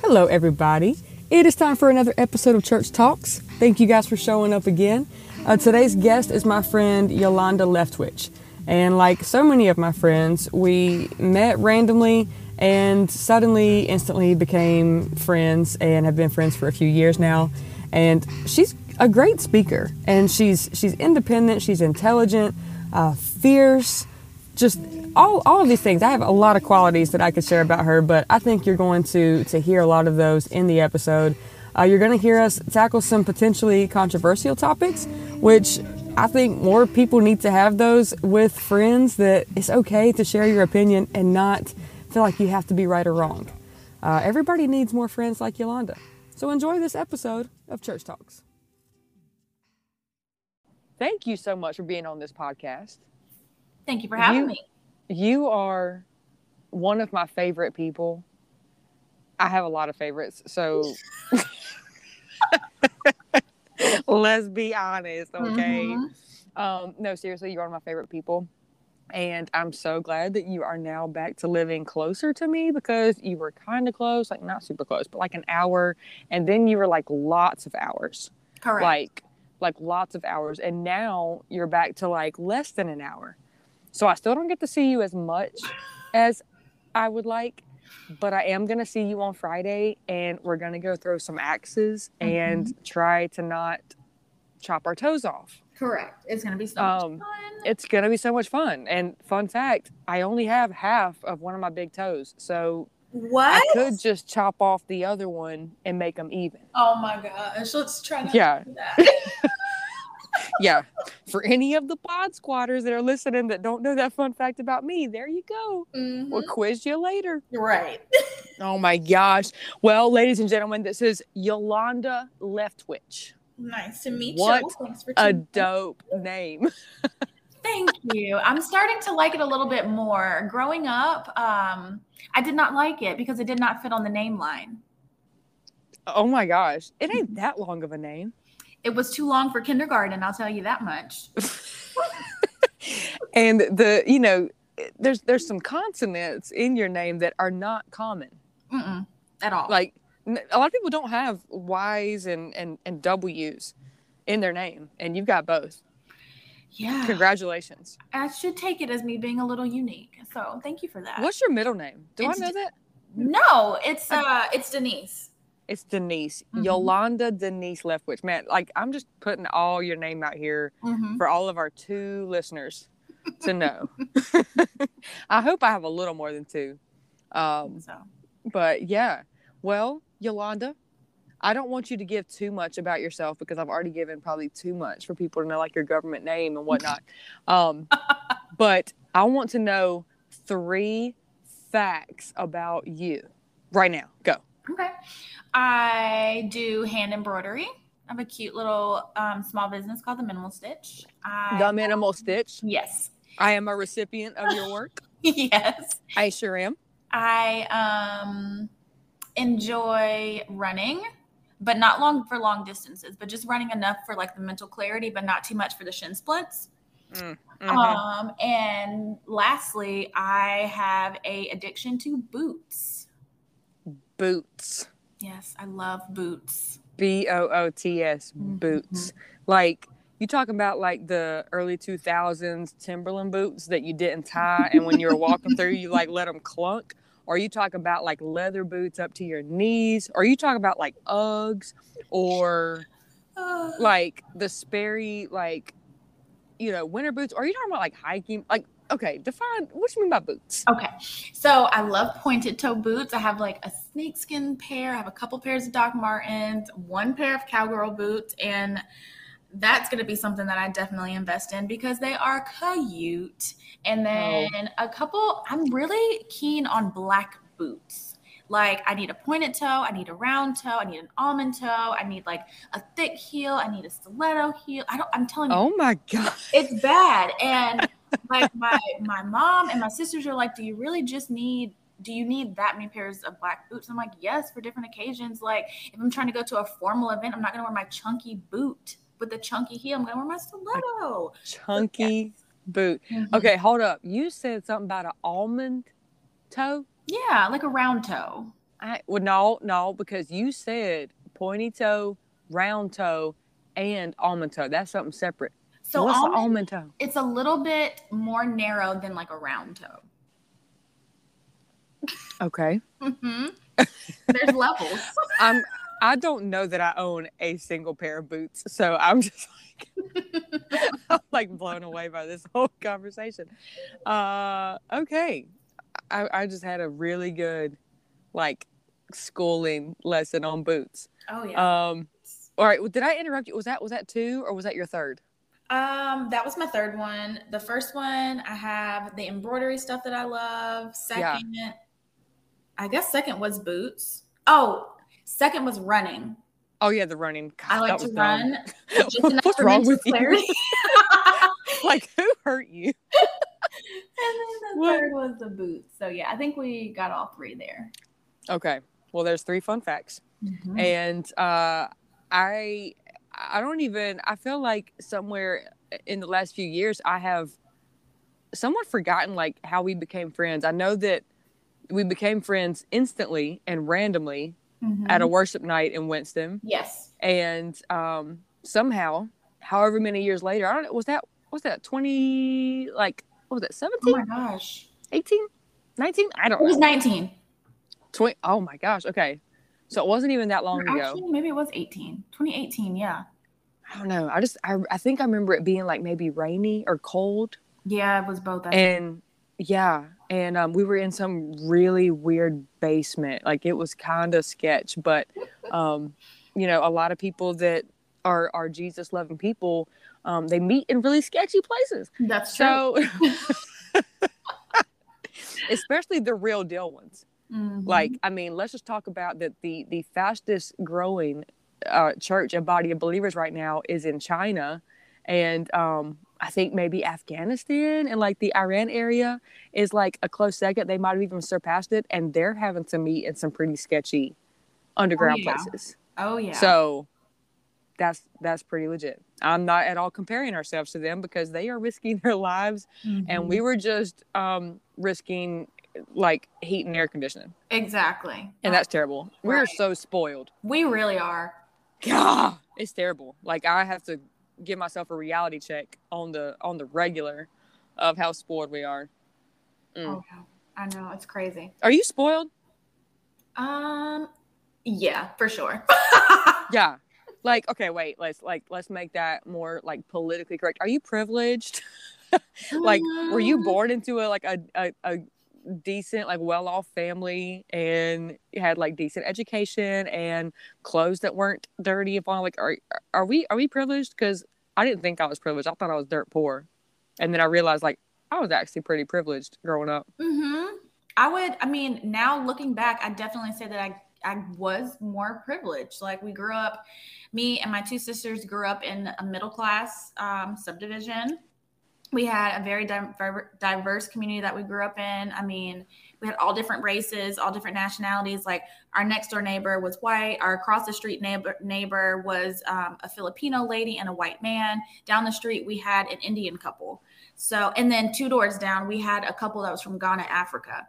Hello, everybody. It is time for another episode of Church Talks. Thank you guys for showing up again. Uh, today's guest is my friend Yolonda Leftwich. And like so many of my friends, we met randomly and suddenly, instantly became friends and have been friends for a few years now. And she's a great speaker, and she's she's independent, she's intelligent, uh, fierce, just all, all of these things. I have a lot of qualities that I could share about her, but I think you're going to to hear a lot of those in the episode. Uh, you're going to hear us tackle some potentially controversial topics, which I think more people need to have those with friends. That it's okay to share your opinion and not feel like you have to be right or wrong. Uh, everybody needs more friends like Yolonda. So enjoy this episode of Church Talks. Thank you so much for being on this podcast. Thank you for having You- me. You are one of my favorite people. I have a lot of favorites, so let's be honest, okay? Mhm. Um, no, seriously, you're one of my favorite people. And I'm so glad that you are now back to living closer to me because you were kind of close, like not super close, but like an hour. And then you were like lots of hours, Correct. like, like lots of hours. And now you're back to like less than an hour. So I still don't get to see you as much as I would like, but I am going to see you on Friday and we're going to go throw some axes and try to not chop our toes off. Correct. It's gonna be so much Um, fun. It's going to be so much fun. And fun fact, I only have half of one of my big toes. So What? I could just chop off the other one and make them even. Oh my gosh. Let's try Yeah. to do that. Yeah. For any of the pod squatters that are listening that don't know that fun fact about me, there you go. Mhm. We'll quiz you later. Right. Oh my gosh. Well, ladies and gentlemen, this is Yolonda Leftwich. Nice to meet What you. Thanks for A dope name. Thank you. I'm starting to like it a little bit more. Growing up, um, I did not like it because it did not fit on the name line. Oh my gosh. It ain't that long of a name. It was too long for kindergarten, I'll tell you that much. And the, you know, there's there's some consonants in your name that are not common. Mm-mm, at all. Like a lot of people don't have Y's and and and W's in their name, and you've got both. yeah. Congratulations. I should take it as me being a little unique. So thank you for that. What's your middle name? Do It's I know that? No, it's uh it's Denise. It's Denise. Mhm. Yolonda Denise Leftwich. Man, like I'm just putting all your name out here Mhm. for all of our two listeners to know. I hope I have a little more than two. Um, So but yeah, well, Yolonda, I don't want you to give too much about yourself because I've already given probably too much for people to know like your government name and whatnot. Um, but I want to know three facts about you right now. Go. Okay. I do hand embroidery. I have a cute little um, small business called the Minimal Stitch. I, The minimal stitch. yes. I am a recipient of your work. yes. I sure am. I um enjoy running, but not long for long distances, but just running enough for like the mental clarity, but not too much for the shin splints. Mhm. Um, and lastly, I have a addiction to boots. Boots. Yes, I love boots. B O O T S. Mhm. Boots. Like you talking about like the early 2000s Timberland boots that you didn't tie and when you were walking through you like let them clunk or you talk about like leather boots up to your knees or you talk about like Uggs or like the Sperry like you know winter boots or are you talking about like hiking like okay define what you mean by boots Okay, so I love pointed toe boots. I have like a snakeskin pair. I have a couple pairs of Doc Martens, one pair of cowgirl boots, and that's going to be something that I definitely invest in because they are cute. And oh. then a couple. I'm really keen on black boots. Like I need a pointed toe, I need a round toe, I need an almond toe, I need like a thick heel, I need a stiletto heel. I don't. I'm telling you, oh my god it's bad and like my my mom and my sisters are like do you really just need do you need that many pairs of black boots i'm like yes for different occasions like if i'm trying to go to a formal event i'm not going to wear my chunky boot with the chunky heel i'm going to wear my stiletto chunky boot. Mhm. Okay, hold up. You said something about an almond toe. Yeah, like a round toe. I well, no, no, because you said pointy toe, round toe, and almond toe. That's something separate. So what's almond, almond toe? it's a little bit more narrow than like a round toe. Okay. mm-hmm. There's levels. I'm. I don't know that I own a single pair of boots, so I'm just like, I'm like blown away by this whole conversation. Uh, okay, I, I just had a really good, like, schooling lesson on boots. Oh yeah. Um, all right, well, did I interrupt you? Was that was that two or was that your third? Um, that was my third one. The first one, I have the embroidery stuff that I love. Yeah. Second, I guess second was boots. Oh, second was running. Oh yeah, the running. God, I like to run. Just What's wrong with you? clarity. like who hurt you? and then the What? third was the boots. So yeah, I think we got all three there. Okay. Well, there's three fun facts. Mm-hmm. and uh i i don't even i feel like somewhere in the last few years i have somewhat forgotten like how we became friends i know that we became friends instantly and randomly Mm-hmm. at a worship night in winston yes. and um somehow however many years later i don't know was that was that 20 like what was that Oh 17 my gosh. 18 19 i don't know. It was know 19. 20 oh my gosh okay so it wasn't even that long Or ago Actually, maybe it was 18. 2018, yeah. I don't know. I just I, I think I remember it being like maybe rainy or cold. Yeah, it was both. I think. And yeah, and um, we were in some really weird basement. Like it was kind of sketch, but um, you know, a lot of people that are are Jesus loving people, um, they meet in really sketchy places. That's true. So especially the real deal ones. Mhm. Like, I mean, let's just talk about that the the fastest growing uh, church and body of believers right now is in China, and um, I think maybe Afghanistan and like the Iran area is like a close second. They might have even surpassed it, and they're having to meet in some pretty sketchy underground yeah. places. oh yeah. So that's that's pretty legit. I'm not at all comparing ourselves to them because they are risking their lives, and Mhm. we were just um, risking like heat and air conditioning exactly. and that's terrible. We're Right. so spoiled. we really are. God, it's terrible. Like I have to give myself a reality check on the on the regular of how spoiled we are. Mm. Oh, yeah. I know it's crazy. Are you spoiled? Um, yeah, for sure. Yeah. Like okay, wait. Let's like let's make that more like politically correct. Are you privileged? like were you Mm, born into a like a a, a decent like well-off family and had like decent education and clothes that weren't dirty and all like are are we are we privileged because i didn't think i was privileged i thought i was dirt poor and then i realized like i was actually pretty privileged growing up Mm-hmm. I would. I mean, now looking back, I definitely say that I I was more privileged. Like we grew up, me and my two sisters grew up in a middle class um, subdivision. We had a very diver- diverse community that we grew up in. I mean, we had all different races, all different nationalities. Like our next door neighbor was white. Our across the street neighbor neighbor was um, a Filipino lady and a white man. Down the street, we had an Indian couple. So, and then two doors down, we had a couple that was from Ghana, Africa.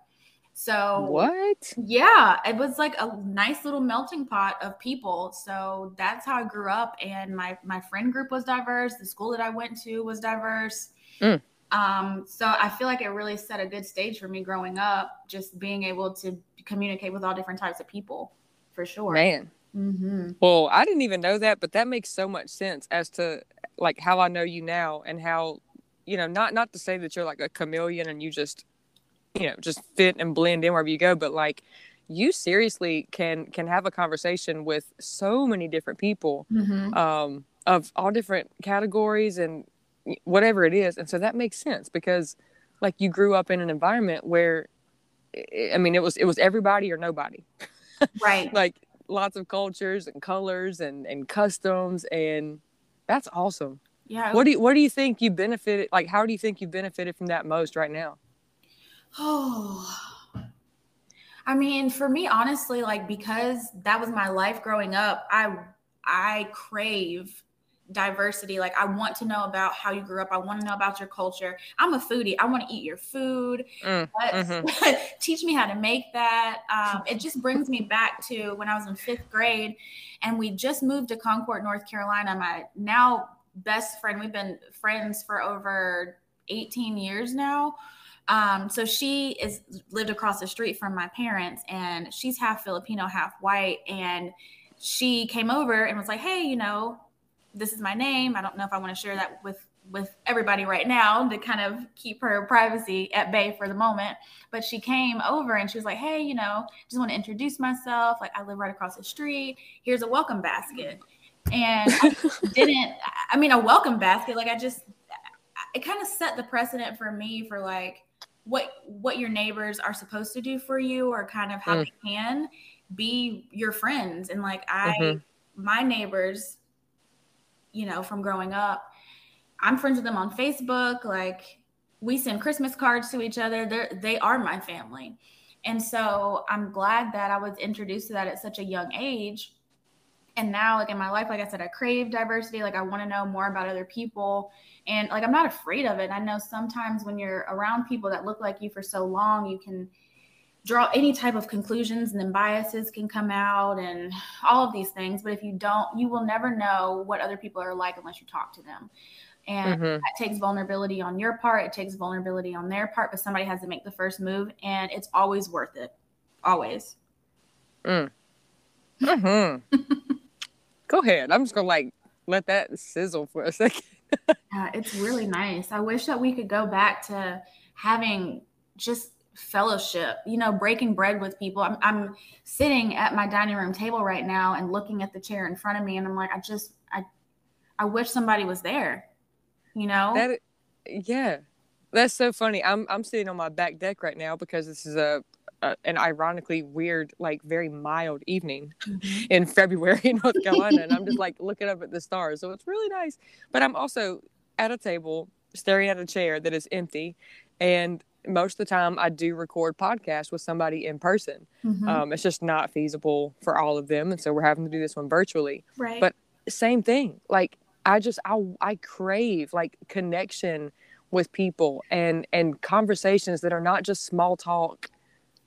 So, what yeah, it was like a nice little melting pot of people. So that's how I grew up, and my my friend group was diverse. The school that I went to was diverse. Mm. Um, so I feel like it really set a good stage for me growing up, just being able to communicate with all different types of people, for sure. man Mm-hmm. well i didn't even know that but that makes so much sense as to like how i know you now and how you know not not to say that you're like a chameleon and you just you know just fit and blend in wherever you go but like you seriously can can have a conversation with so many different people Mm-hmm. um of all different categories and whatever it is and so that makes sense because like you grew up in an environment where i I mean it was it was everybody or nobody Right. like lots of cultures and colors and and customs and that's awesome Yeah. what do you what do you think you benefited like how do you think you benefited from that most right now Oh, I mean, for me, honestly, like because that was my life growing up, I I crave diversity. Like I want to know about how you grew up. I want to know about your culture. I'm a foodie. I want to eat your food. Mm, mm-hmm. teach me how to make that. Um, it just brings me back to when I was in fifth grade, and we just moved to Concord, North Carolina. My now best friend. We've been friends for over 18 years now. Um, so she is lived across the street from my parents, and she's half Filipino, half white, and she came over and was like, "Hey, you know, this is my name. I don't know if I want to share that with with everybody right now to kind of keep her privacy at bay for the moment. But she came over and she was like, "Hey, you know, just want to introduce myself. Like, I live right across the street. Here's a welcome basket." And I didn't. I mean, a welcome basket. Like, I just it kind of set the precedent for me for like what what your neighbors are supposed to do for you or kind of how mm. they can be your friends and like i mm-hmm. my neighbors you know from growing up i'm friends with them on facebook like we send christmas cards to each other. They're, they are my family. And so i'm glad that i was introduced to that at such a young age. And now like in my life like i said i crave diversity. Like i want to know more about other people. And like i'm not afraid of it. I know sometimes when you're around people that look like you for so long you can draw any type of conclusions and then biases can come out and all of these things but if you don't you will never know what other people are like unless you talk to them and mm-hmm. that takes vulnerability on your part it takes vulnerability on their part but somebody has to make the first move and it's always worth it always mm. mm-hmm. go ahead i'm just gonna like let that sizzle for a second yeah, it's really nice. I wish that we could go back to having just fellowship, you know, breaking bread with people. I'm, I'm sitting at my dining room table right now and looking at the chair in front of me, and I'm like, I just, I, I wish somebody was there, you know? That, yeah, that's so funny. I'm, I'm sitting on my back deck right now because this is a uh, an ironically weird, like very mild evening mm-hmm. in February in North Carolina, and I'm just like looking up at the stars. So it's really nice. But I'm also at a table staring at a chair that is empty, and most of the time I do record podcasts with somebody in person. Mm-hmm. Um, it's just not feasible for all of them, and so we're having to do this one virtually. Right. But same thing. Like I just I I crave like connection with people and and conversations that are not just small talk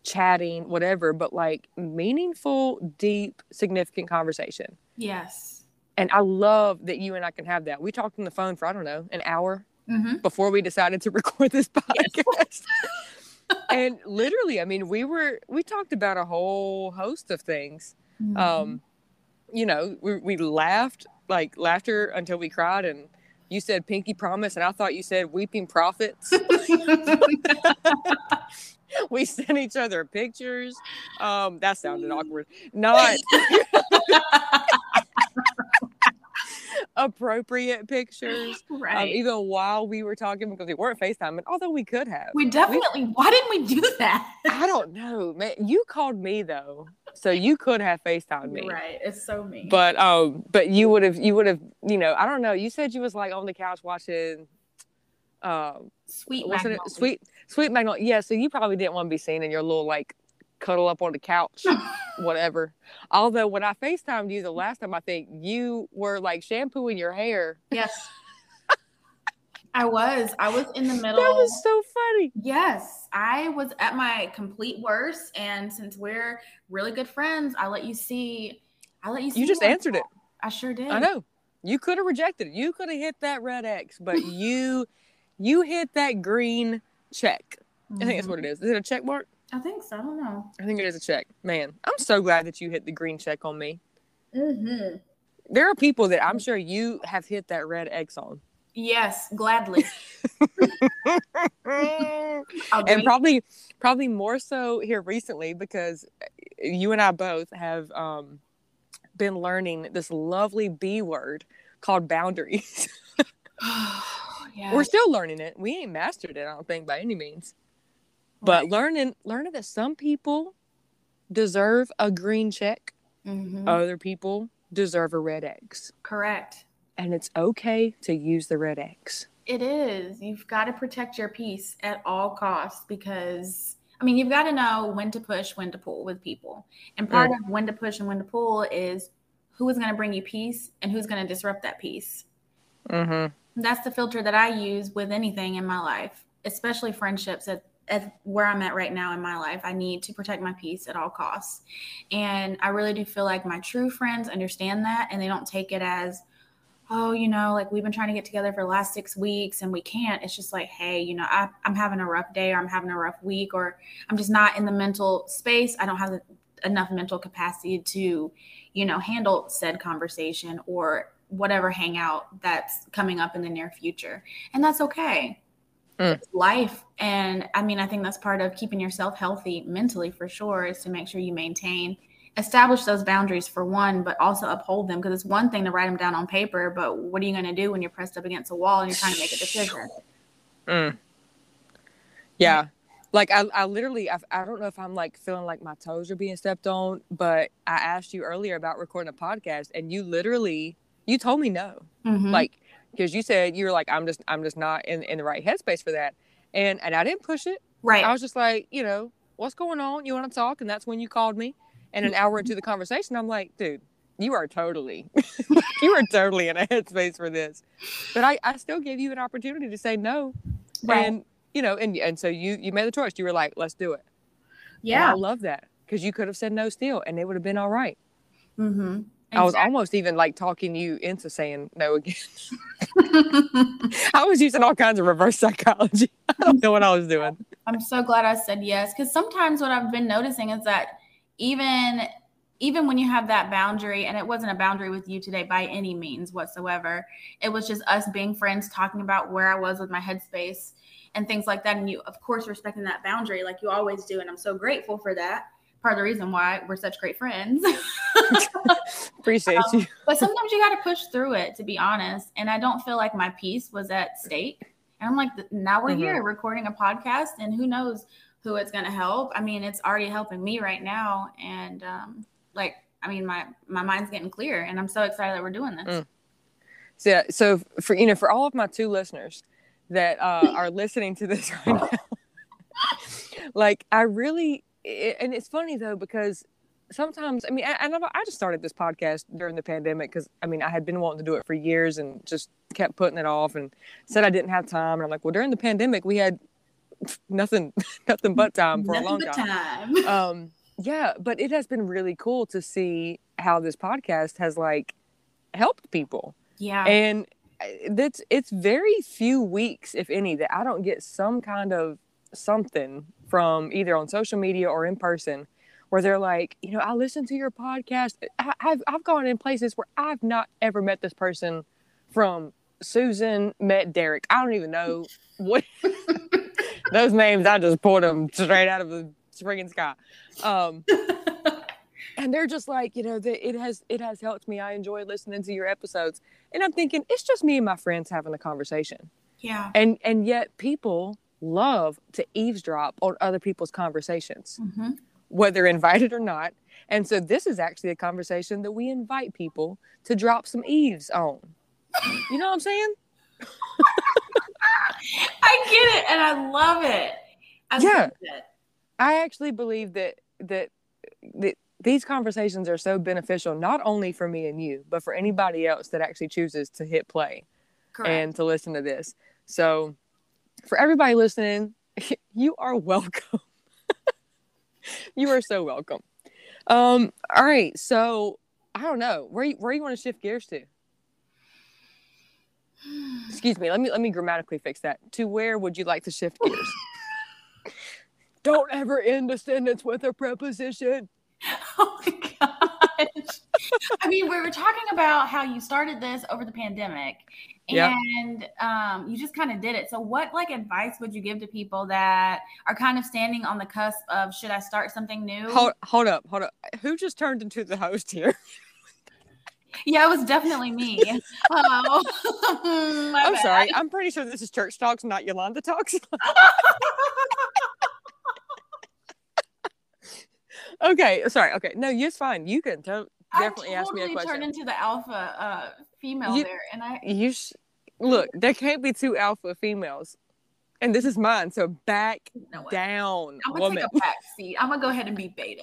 chatting, whatever, but like meaningful, deep, significant conversation. Yes. And I love that you and I can have that. We talked on the phone for, I don't know, an hour mm-hmm. before we decided to record this podcast. Yes. and literally, I mean, we were, we talked about a whole host of things. Mm-hmm. Um, you know, we, we laughed, like laughter until we cried. And you said pinky promise. And I thought you said weeping prophets. we sent each other pictures. Um, that sounded awkward. Not appropriate pictures. Um, right. Um, even while we were talking because we weren't FaceTiming, although we could have. We definitely. We, why didn't we do that? I don't know, man. You called me though, so you could have FaceTimed me. Right. It's so mean. But um, but you would have, you would have, you know, I don't know. You said you was like on the couch watching um, sweet magnolia. sweet sweet magnolia. Yeah, so you probably didn't want to be seen in your little like cuddle up on the couch, whatever. Although when I FaceTimed you the last time, I think you were like shampooing your hair. Yes. I was. I was in the middle. That was so funny. Yes. I was at my complete worst. And since we're really good friends, I let you see. I let you see. You just answered it. I sure did. I know. You could have rejected it. You could have hit that red X, but you you hit that green check. Mm-hmm. I think that's what it is. Is it a check mark? I think so. I don't know. I think it is a check. Man, I'm so glad that you hit the green check on me. Mm-hmm. There are people that I'm sure you have hit that red X on. Yes, gladly. and probably, probably more so here recently because you and I both have um, been learning this lovely B word called boundaries. yeah. We're still learning it. We ain't mastered it, I don't think, by any means. But right. learning learning that some people deserve a green check, mm-hmm. other people deserve a red X. Correct. And it's okay to use the red X. It is. You've got to protect your peace at all costs because I mean, you've got to know when to push, when to pull with people. And part mm. of when to push and when to pull is who is going to bring you peace and who's going to disrupt that peace. Mm-hmm. That's the filter that I use with anything in my life, especially friendships at, at where I'm at right now in my life. I need to protect my peace at all costs. And I really do feel like my true friends understand that and they don't take it as, oh, you know, like we've been trying to get together for the last six weeks and we can't. It's just like, hey, you know, I, I'm having a rough day or I'm having a rough week or I'm just not in the mental space. I don't have enough mental capacity to, you know, handle said conversation or whatever hangout that's coming up in the near future. And that's okay. Mm. It's life. And I mean, I think that's part of keeping yourself healthy mentally for sure is to make sure you maintain establish those boundaries for one, but also uphold them because it's one thing to write them down on paper, but what are you going to do when you're pressed up against a wall and you're trying to make a decision? Mm. Yeah. Like I, I literally, I, I don't know if I'm like feeling like my toes are being stepped on, but I asked you earlier about recording a podcast and you literally, you told me no. Mhm. Like, because you said you were like, I'm just, I'm just not in, in the right headspace for that. And, and I didn't push it. right. I was just like, you know, what's going on? You want to talk? And that's when you called me. And an hour into the conversation, I'm like, dude, you are totally, you are totally in a headspace for this. But I, I still gave you an opportunity to say no. Right. And, you know, and, and so you, you made the choice. You were like, let's do it. And yeah. I love that because you could have said no still and it would have been all right. Mm-hmm. I was almost even like talking you into saying no again. I was using all kinds of reverse psychology. I don't know what I was doing. I'm so glad I said yes because sometimes what I've been noticing is that even even when you have that boundary, and it wasn't a boundary with you today by any means whatsoever, it was just us being friends, talking about where I was with my headspace and things like that. And you, of course, respecting that boundary like you always do, and I'm so grateful for that. Part of the reason why we're such great friends. Appreciate Um, you. but sometimes you got to push through it, to be honest. And I don't feel like my peace was at stake. And I'm like, now we're Mhm. here recording a podcast, and who knows who it's going to help. I mean, it's already helping me right now, and um, like, I mean, my my mind's getting clear, and I'm so excited that we're doing this. Mm. So, yeah, so for you know, for all of my two listeners that uh, are listening to this right now, like I really, it, and it's funny though because sometimes I mean, I, and I I just started this podcast during the pandemic because I mean I had been wanting to do it for years and just kept putting it off and said I didn't have time and I'm like, well, during the pandemic we had nothing, nothing but time for Nothing a long time time. um yeah but it has been really cool to see how this podcast has like helped people yeah. and uh, that's it's very few weeks if any that i don't get some kind of something from either on social media or in person where they're like you know i listen to your podcast. I, I've, I've gone in places where i've not ever met this person from susan met derek. I don't even know what those names i just pulled them straight out of the spring and sky. Um and they're just like you know that it has it has helped me. I enjoy listening to your episodes. And i'm thinking it's just me and my friends having a conversation. Yeah. and and yet people love to eavesdrop on other people's conversations hmm whether invited or not and so this is actually a conversation that we invite people to drop some eaves on you know what i'm saying I get it, and I love it. I Yeah. love it. I actually believe that that that these conversations are so beneficial not only for me and you, but for anybody else that actually chooses to hit play Correct. and to listen to this. So, for everybody listening, you are welcome. you are so welcome. Um, all right, so I don't know where you, where you want to shift gears to. Excuse me. Let me let me grammatically fix that. To where would you like to shift gears? don't ever end a sentence with a preposition. Oh my gosh. I mean, we were talking about how you started this over the pandemic And um, you just kind of did it. So, what like advice would you give to people that are kind of standing on the cusp of should I start something new? Hold hold up, hold up. Who just turned into the host here? Yeah, it was definitely me. oh, I'm bad. sorry. I'm pretty sure this is Church Talks, not Yolonda Talks. okay, sorry. Okay, no, you're fine. You can to- definitely I ask me a totally question. turned into the alpha uh, female You- there, and I you sh- look. There can't be two alpha females. and this is mine. So back No down, I'm gonna woman. take a back seat. I'm gonna go ahead and be beta.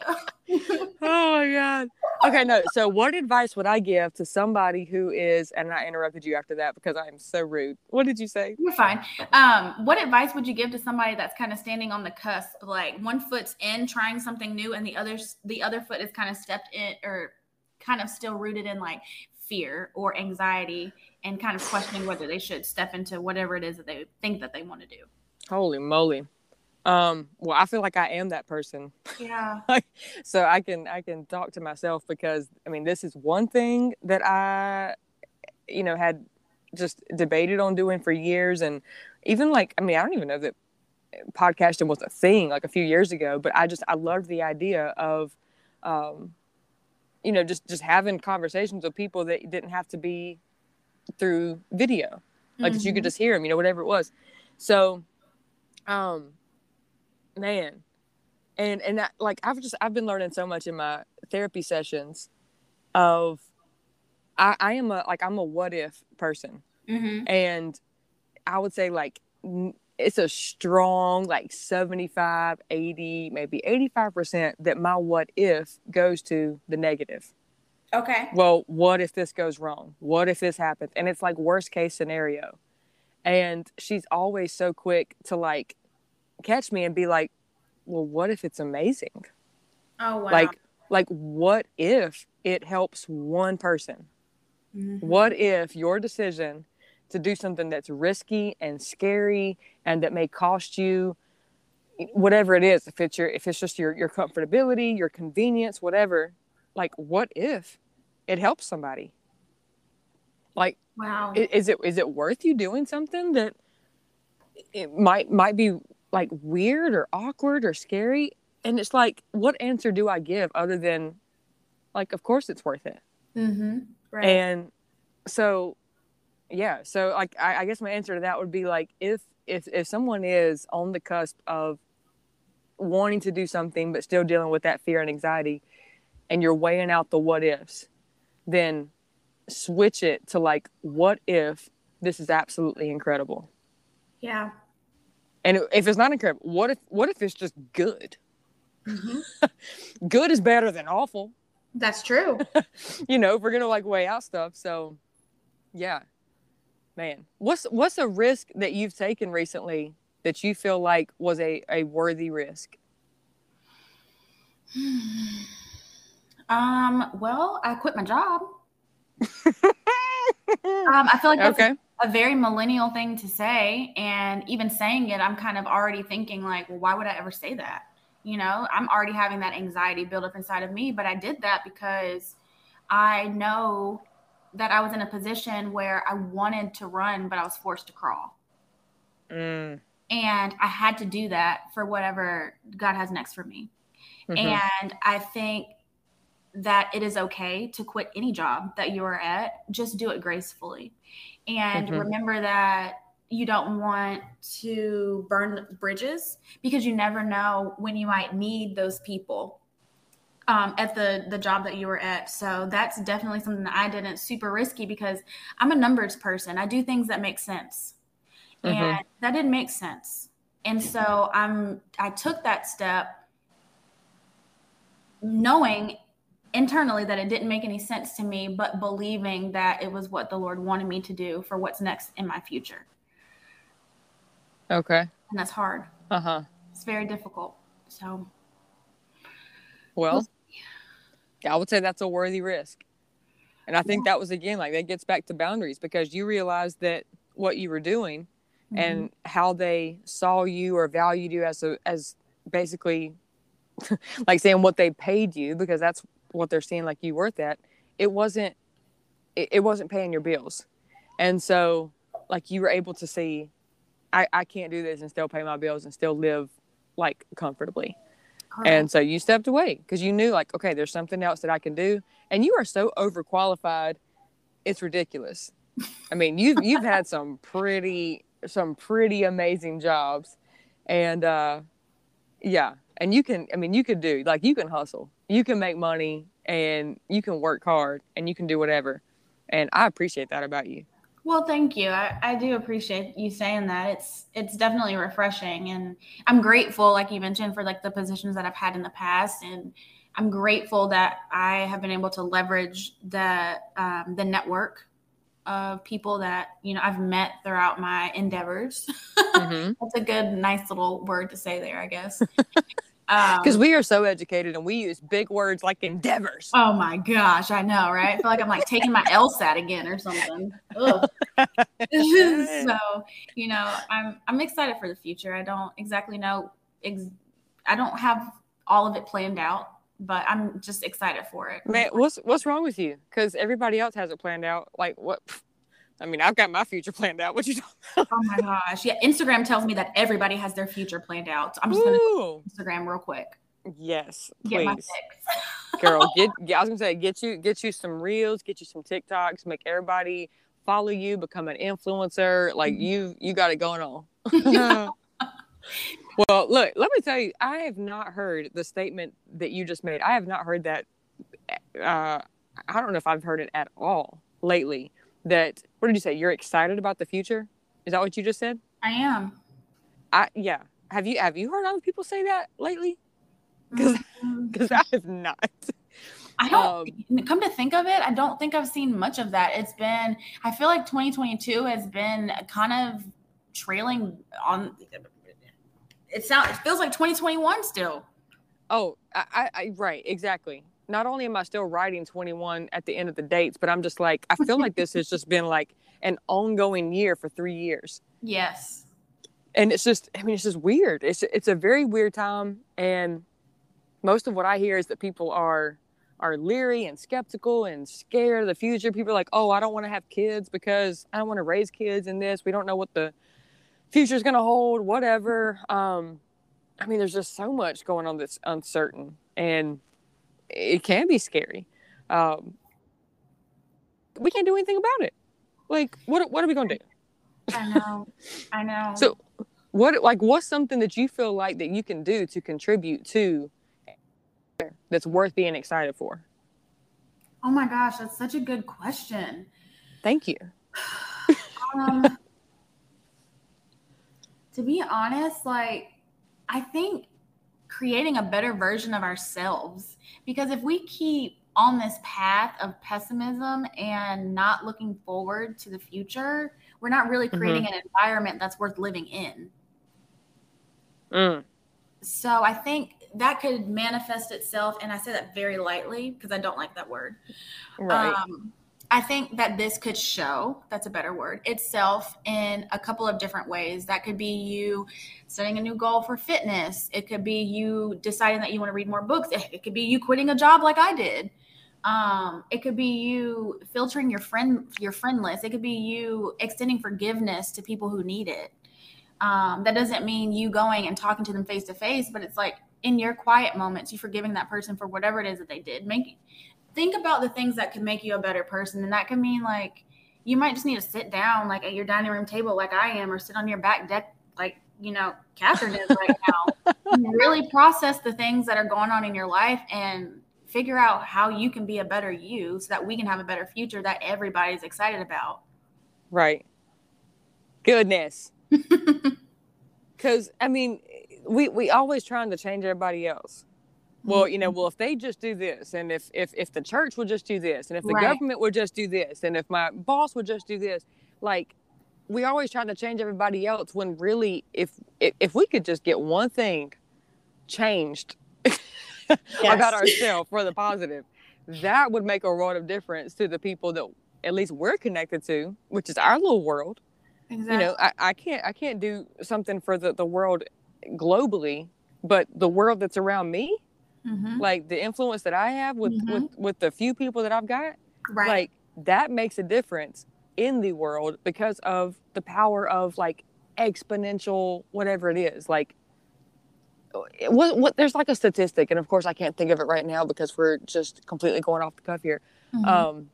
oh my god. Okay, no. So what advice would I give to somebody who is and I interrupted you after that because I am so rude. What did you say? You're fine. Um, what advice would you give to somebody that's kind of standing on the cusp, like one foot's in trying something new, and the other the other foot is kind of stepped in or kind of still rooted in like fear or anxiety and kind of questioning whether they should step into whatever it is that they think that they want to do. Holy moly. Um, well, I feel like I am that person. Yeah. so I can I can talk to myself because I mean this is one thing that I you know had just debated on doing for years and even like I mean I don't even know that podcasting was a thing like a few years ago but I just I loved the idea of um you know just just having conversations with people that didn't have to be through video like that you could Mhm. just hear them you know whatever it was so um man and and that, like i've just i've been learning so much in my therapy sessions of i i am a like i'm a what if person Mhm. and i would say like n- it's a strong like 75 80 maybe 85% that my what if goes to the negative Okay. well, what if this goes wrong? What if this happens? And it's like worst case scenario. And she's always so quick to like catch me and be like, well, what if it's amazing? Oh wow. Like, like what if it helps one person? Mhm. What if your decision to do something that's risky and scary and that may cost you whatever it is, if it's your if it's just your your comfortability, your convenience, whatever, like what if it helps somebody? Like wow. is it is it worth you doing something that it might might be like weird or awkward or scary? And it's like, what answer do I give other than like of course it's worth it? mm-hmm. Right. and so yeah so like I, I guess my answer to that would be like if if if someone is on the cusp of wanting to do something but still dealing with that fear and anxiety and you're weighing out the what ifs then switch it to like what if this is absolutely incredible yeah. and if it's not incredible what if what if it's just good Mhm. good is better than awful That's true. you know, if we're gonna like weigh out stuff. So, yeah, man, what's what's a risk that you've taken recently that you feel like was a a worthy risk? um. Well, I quit my job. Um, I feel like that's okay. a very millennial thing to say. And even saying it, I'm kind of already thinking, like, well, why would I ever say that? You know, I'm already having that anxiety build up inside of me. But I did that because I know that I was in a position where I wanted to run, but I was forced to crawl. Mm, And I had to do that for whatever God has next for me. mhm. And I think that it is okay to quit any job that you are at. Just do it gracefully. And Mhm. remember that you don't want to burn bridges because you never know when you might need those people um, at the the job that you were at. So that's definitely something that I did. And it's super risky because I'm a numbers person. I do things that make sense, Mhm. and that didn't make sense. And so I'm I took that step knowing internally that it didn't make any sense to me, but believing that it was what the Lord wanted me to do for what's next in my future. Okay. And that's hard. Uh huh. It's very difficult. So, Well, I would say that's a worthy risk, and I think that was again like that gets back to boundaries because you realized that what you were doing mm-hmm. and how they saw you or valued you as a as basically like saying what they paid you because that's what they're seeing like you worth at it wasn't it, it wasn't paying your bills. And so like you were able to see I, I can't do this and still pay my bills and still live like comfortably Correct. and so you stepped away because you knew like okay there's something else that i can do. And you are so overqualified it's ridiculous. I mean you've you've had some pretty some pretty amazing jobs. And uh yeah. And you can i mean you could do like you can hustle. You can make money and you can work hard and you can do whatever. And i appreciate that about you Well, thank you. I, I do appreciate you saying that. It's it's definitely refreshing and I'm grateful, like you mentioned, for like the positions that I've had in the past and I'm grateful that I have been able to leverage the um, the network of people that you know I've met throughout my endeavors. Mm-hmm. That's a good, nice little word to say there, I guess. Because um, we are so educated and we use big words like endeavors. Oh my gosh, I know, right? I feel like I'm like taking my LSAT again or something. so, you know, I'm I'm excited for the future. I don't exactly know. Ex- I don't have all of it planned out, but I'm just excited for it. Man, what's what's wrong with you? Because everybody else has it planned out. Like what? I mean, I've got my future planned out. What you talking Oh my gosh. Yeah, Instagram tells me that everybody has their future planned out. So I'm just gonna Instagram real quick. Yes, please. Girl, get I was gonna say get you get you some reels, get you some TikToks, make everybody follow you, become an influencer. Like mm-hmm. you you got it going on. well, look, let me tell you, I have not heard the statement that you just made. I have not heard that uh I don't know if I've heard it at all lately that what did you say? You're excited about the future? Is that what you just said? I am. I yeah. Have you have you heard other people say that lately? Because because mm-hmm. I have not. I don't um, come to think of it. I don't think I've seen much of that. It's been. I feel like 2022 has been kind of trailing on. It sounds. It feels like 2021 still. Oh, I, I right exactly not only am I still writing 21 at the end of the dates, but I'm just like, I feel like this has just been like an ongoing year for three years. Yes. And it's just, I mean, it's just weird. It's, it's a very weird time. And most of what I hear is that people are, are leery and skeptical and scared of the future. People are like, oh, I don't want to have kids because I don't want to raise kids in this. We don't know what the future is going to hold, whatever. Um, I mean, there's just so much going on that's uncertain. And it can be scary. Um, we can't do anything about it. Like, what what are we gonna do? I know, I know. So, what like what's something that you feel like that you can do to contribute to that's worth being excited for? Oh my gosh, that's such a good question. Thank you. um, to be honest, like I think creating a better version of ourselves. Because if we keep on this path of pessimism and not looking forward to the future, we're not really mm-hmm. creating mm-hmm. an environment that's worth living in. Mm. So I think that could manifest itself, and I say that very lightly because I don't like that word. Right. Um, I think that this could show, that's a better word, itself in a couple of different ways. That could be you setting a new goal for fitness. It could be you deciding that you want to read more books. It could be you quitting a job like I did. Um, it could be you filtering your friend your friend list. It could be you extending forgiveness to people who need it. Um, that doesn't mean you going and talking to them face to face, but it's like in your quiet moments, you forgiving that person for whatever it is that they did. Make think about the things that could make you a better person. And that can mean like you might just need to sit down like at your dining room table like I am or sit on your back deck like, you know, Catherine is right now. really process the things that are going on in your life and figure out how you can be a better you so that we can have a better future that everybody's excited about. Right. Goodness. Cause I mean, we we always trying to change everybody else well you know mm-hmm. well if they just do this and if if if the church would just do this and if the right. government would just do this and if my boss would just do this like we always try to change everybody else when really if if, if we could just get one thing changed about ourselves for the positive that would make a world of difference to the people that at least we're connected to which is our little world exactly. you know I, I can't i can't do something for the, the world globally but the world that's around me mm-hmm. like the influence that I have with mm-hmm. with with the few people that I've got, right. like that makes a difference in the world because of the power of like exponential whatever it is like what, what there's like a statistic and of course i can't think of it right now because we're just completely going off the cuff here mm-hmm. um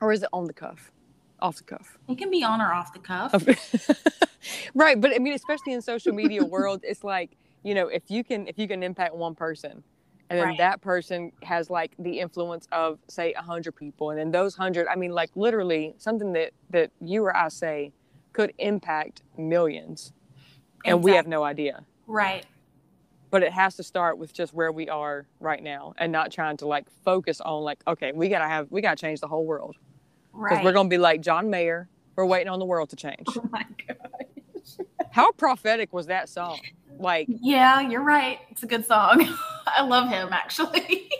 or is it on the cuff off the cuff it can be on or off the cuff right but i mean especially in social media world it's like you know if you can if you can impact one person and then Right. that person has like the influence of say a hundred people, and then those hundred, I mean, like literally something that that you or I say could impact millions, and we have no idea. Right. But it has to start with just where we are right now, and not trying to like focus on like, okay, we gotta have, we gotta change the whole world because Right. we're gonna be like John Mayer. We're waiting on the world to change. oh my god. How prophetic was that song? Like, Yeah, you're right. It's a good song. I love him actually.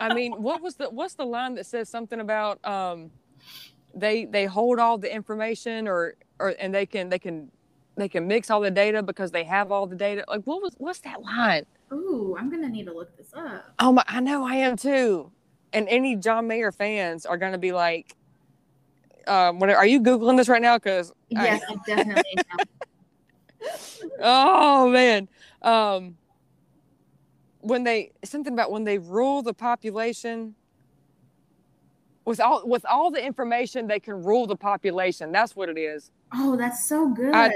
I mean, what was the what's the line that says something about um they they hold all the information or or and they can they can they can mix all the data because they have all the data. Like what was what's that line? Ooh, I'm gonna need to look this up. Oh my I know I am too. And any John Mayer fans are gonna be like um what are you googling this right now cuz Yes, I definitely am. Oh man um when they something about when they rule the population with all with all the information they can rule the population that's what it is Oh, that's so good. I-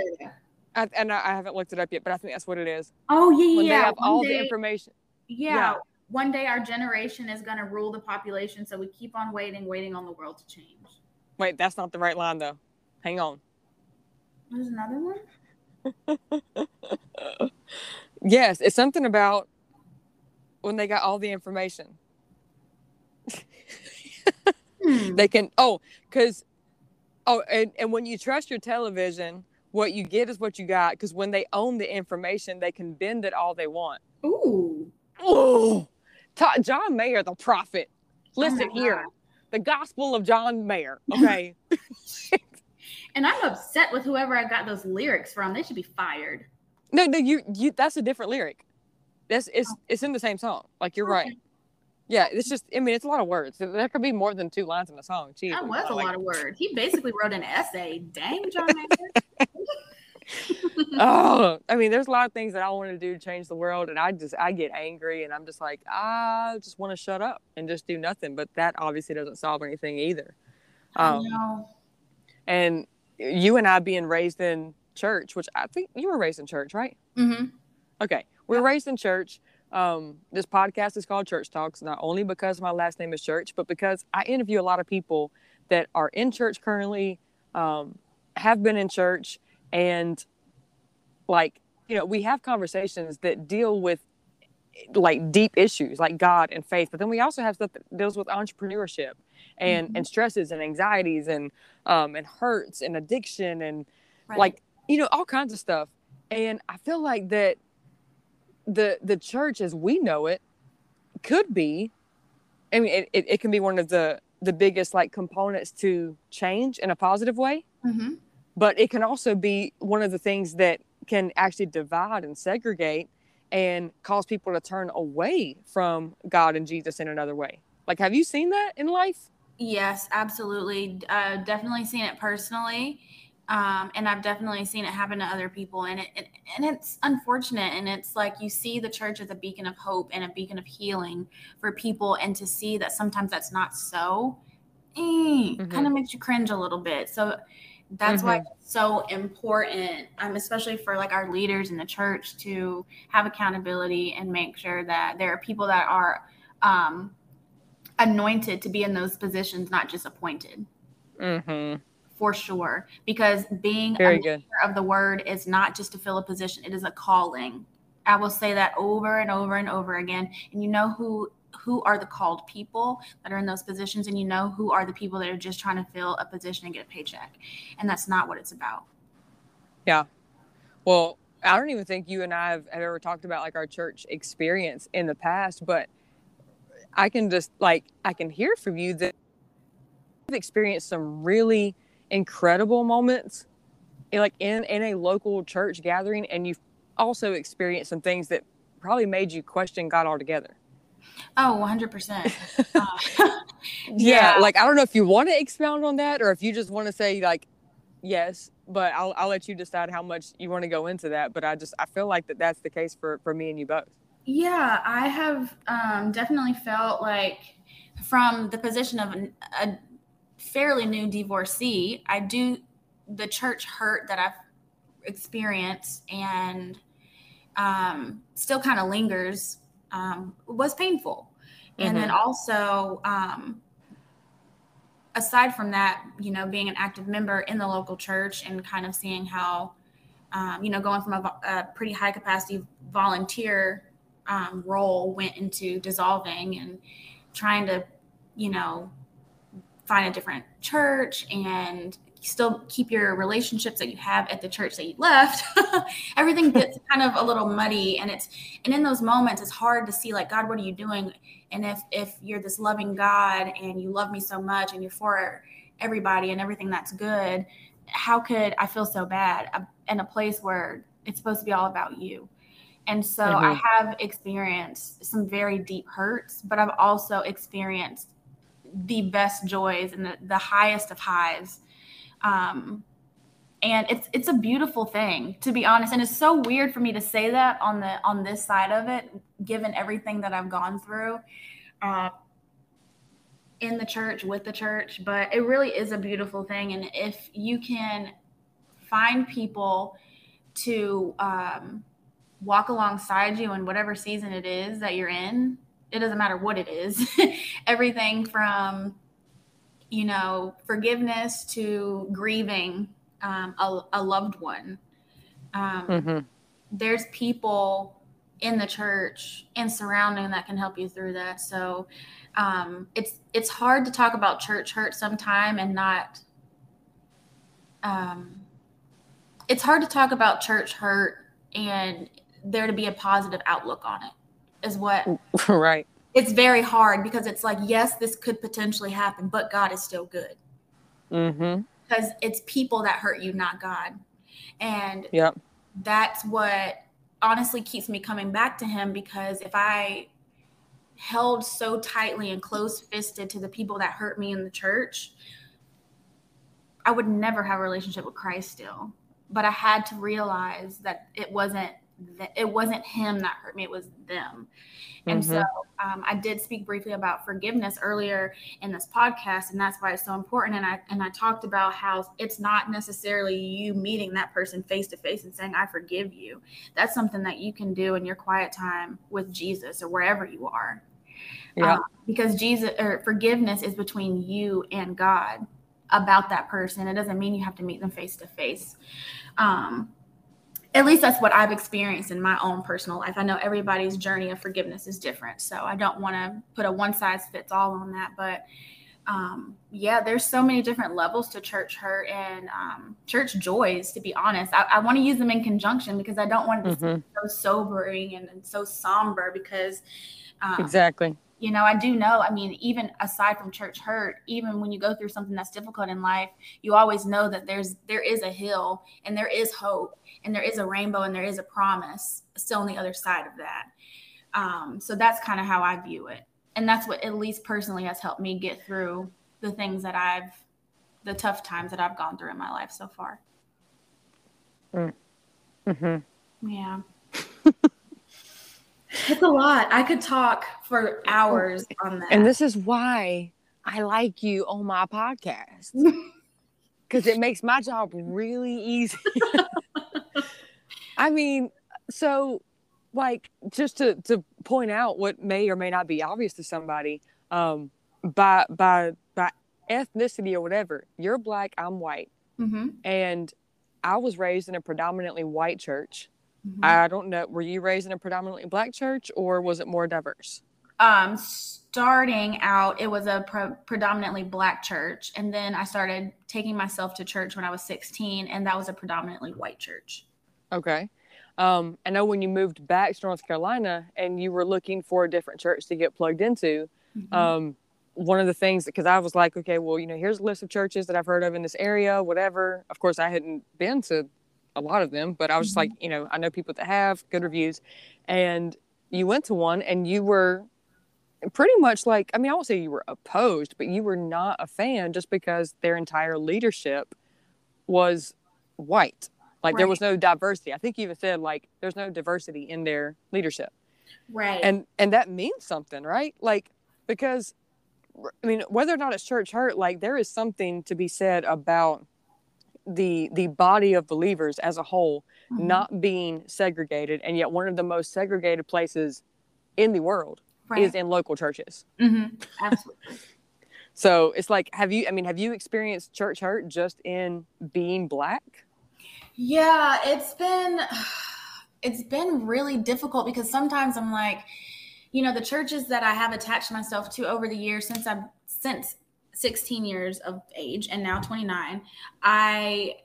I, and I, I haven't looked it up yet but i think that's what it is oh yeah, when yeah. they have One all day- the information Yeah. Yeah. One day our generation is gonna rule the population, so we keep on waiting, waiting on the world to change. wait that's not the right line though hang on There's another one. Yes it's something about when they got all the information Hmm. they can oh because oh and, and when you trust your television what you get is what you got because when they own the information they can bend it all they want Ooh. oh Ta- john mayer the prophet listen Oh here God. the gospel of john mayer okay And I'm upset with whoever I got those lyrics from. They should be fired. no no you you that's a different lyric that's it's it's in the same song like you're right yeah it's just i mean it's a lot of words there could be more than two lines in a song That was a like- lot of words. He basically wrote an essay. Dang, John oh, I mean, there's a lot of things that I want to do to change the world, and I just I get angry, and I'm just like, I just want to shut up and just do nothing. But that obviously doesn't solve anything either. Um, and you and I being raised in church, which I think you were raised in church, right? Mm-hmm. Okay, we were raised in church. Um, this podcast is called Church Talks, not only because my last name is Church, but because I interview a lot of people that are in church currently, um, have been in church, and like you know, we have conversations that deal with like deep issues like God and faith, but then we also have stuff that deals with entrepreneurship and Mhm. and stresses and anxieties and um and hurts and addiction and Right. like you know all kinds of stuff and i feel like that the the church as we know it could be i mean it, it, it can be one of the the biggest like components to change in a positive way Mm-hmm. but it can also be one of the things that can actually divide and segregate and cause people to turn away from god and jesus in another way like have you seen that in life Yes, absolutely. Uh, definitely seen it personally, um, and I've definitely seen it happen to other people. And it, it and it's unfortunate. And it's like you see the church as a beacon of hope and a beacon of healing for people, and to see that sometimes that's not so, kind Mhm. of makes you cringe a little bit. So that's why it's so important, um, especially for like our leaders in the church to have accountability and make sure that there are people that are. Um, anointed to be in those positions, not just appointed, mm-hmm. for sure. Because being very a good of the word is not just to fill a position; it is a calling. I will say that over and over and over again. And you know who who are the called people that are in those positions, and you know who are the people that are just trying to fill a position and get a paycheck, and that's not what it's about. Yeah. Well, I don't even think you and I have, have ever talked about like our church experience in the past, but I can just like I can hear from you that you've experienced some really incredible moments in, like in in a local church gathering and you've also experienced some things that probably made you question God altogether. Oh, 100%. Uh, Yeah, Yeah. like I don't know if you want to expound on that or if you just want to say like yes, but I'll I'll let you decide how much you want to go into that, but I just I feel like that that's the case for for me and you both. Yeah, I have um, definitely felt like from the position of an, a fairly new divorcee, I do the church hurt that I've experienced and um, still kind of lingers um, was painful. Mm-hmm. And then mm-hmm. also, um, aside from that, you know, being an active member in the local church and kind of seeing how, um, you know, going from a, a, pretty high capacity volunteer um, role went into dissolving and trying to, you know, find a different church and still keep your relationships that you have at the church that you left. Everything gets kind of a little muddy and it's and in those moments it's hard to see like god what are you doing? And if if you're this loving god and you love me so much and you're for everybody and everything that's good how could i feel so bad in a place where it's supposed to be all about you? And so mm-hmm. i have experienced some very deep hurts but i've also experienced the best joys and the, the highest of highs um, and it's it's a beautiful thing to be honest. And it's so weird for me to say that on the on this side of it given everything that i've gone through uh, in the church with the church. But it really is a beautiful thing. And if you can find people to um, walk alongside you in whatever season it is that you're in it doesn't matter what it is everything from you know, forgiveness to grieving um, a, a, loved one. Um, mm-hmm. There's people in the church and surrounding that can help you through that. So um, it's it's hard to talk about church hurt sometime and not. Um, it's hard to talk about church hurt and there to be a positive outlook on it. Is what right it's very hard because it's like, yes, this could potentially happen, but God is still good. Mm-hmm. Because it's people that hurt you, not God. And yep. that's what honestly keeps me coming back to Him because if I held so tightly and close fisted to the people that hurt me in the church, I would never have a relationship with Christ still. But I had to realize that it wasn't that it wasn't him that hurt me; it was them. And mm-hmm. so um, I did speak briefly about forgiveness earlier in this podcast, and that's why it's so important. And I and I talked about how it's not necessarily you meeting that person face to face and saying, "I forgive you." That's something that you can do in your quiet time with Jesus or wherever you are. Yeah. Um, because Jesus or forgiveness is between you and God about that person. It doesn't mean you have to meet them face to face. Um, at least that's what I've experienced in my own personal life. I know everybody's journey of forgiveness is different. So I don't want to put a one size fits all on that. But um, yeah, there's so many different levels to church hurt and um, church joys, to be honest. I, I want to use them in conjunction because I don't want it to mm-hmm. be so sobering and, and so somber because. Um, exactly you know i do know i mean even aside from church hurt even when you go through something that's difficult in life you always know that there's there is a hill and there is hope and there is a rainbow and there is a promise still on the other side of that um, so that's kind of how i view it and that's what at least personally has helped me get through the things that i've the tough times that i've gone through in my life so far mm. mm-hmm. yeah It's a lot. I could talk for hours on that. And this is why I like you on my podcast. Because it makes my job really easy. I mean, so like just to to point out what may or may not be obvious to somebody, um, by by by ethnicity or whatever, you're black, I'm white. Mm-hmm. And I was raised in a predominantly white church. Mm-hmm. I don't know. Were you raised in a predominantly black church or was it more diverse? Um, starting out, it was a pre- predominantly black church. And then I started taking myself to church when I was 16, and that was a predominantly white church. Okay. Um, I know when you moved back to North Carolina and you were looking for a different church to get plugged into, mm-hmm. um, one of the things because I was like, okay, well, you know, here's a list of churches that I've heard of in this area, whatever. Of course, I hadn't been to a lot of them, but I was just like, mm-hmm. you know, I know people that have good reviews. And you went to one and you were pretty much like, I mean, I won't say you were opposed, but you were not a fan just because their entire leadership was white. Like right. there was no diversity. I think you even said like there's no diversity in their leadership. Right. And and that means something, right? Like because I mean, whether or not it's church hurt, like there is something to be said about the the body of believers as a whole mm-hmm. not being segregated and yet one of the most segregated places in the world Right. is in local churches. hmm Absolutely. So it's like, have you? I mean, have you experienced church hurt just in being black? Yeah, it's been it's been really difficult because sometimes I'm like, you know, the churches that I have attached myself to over the years since I've since 16 years of age and now 29, I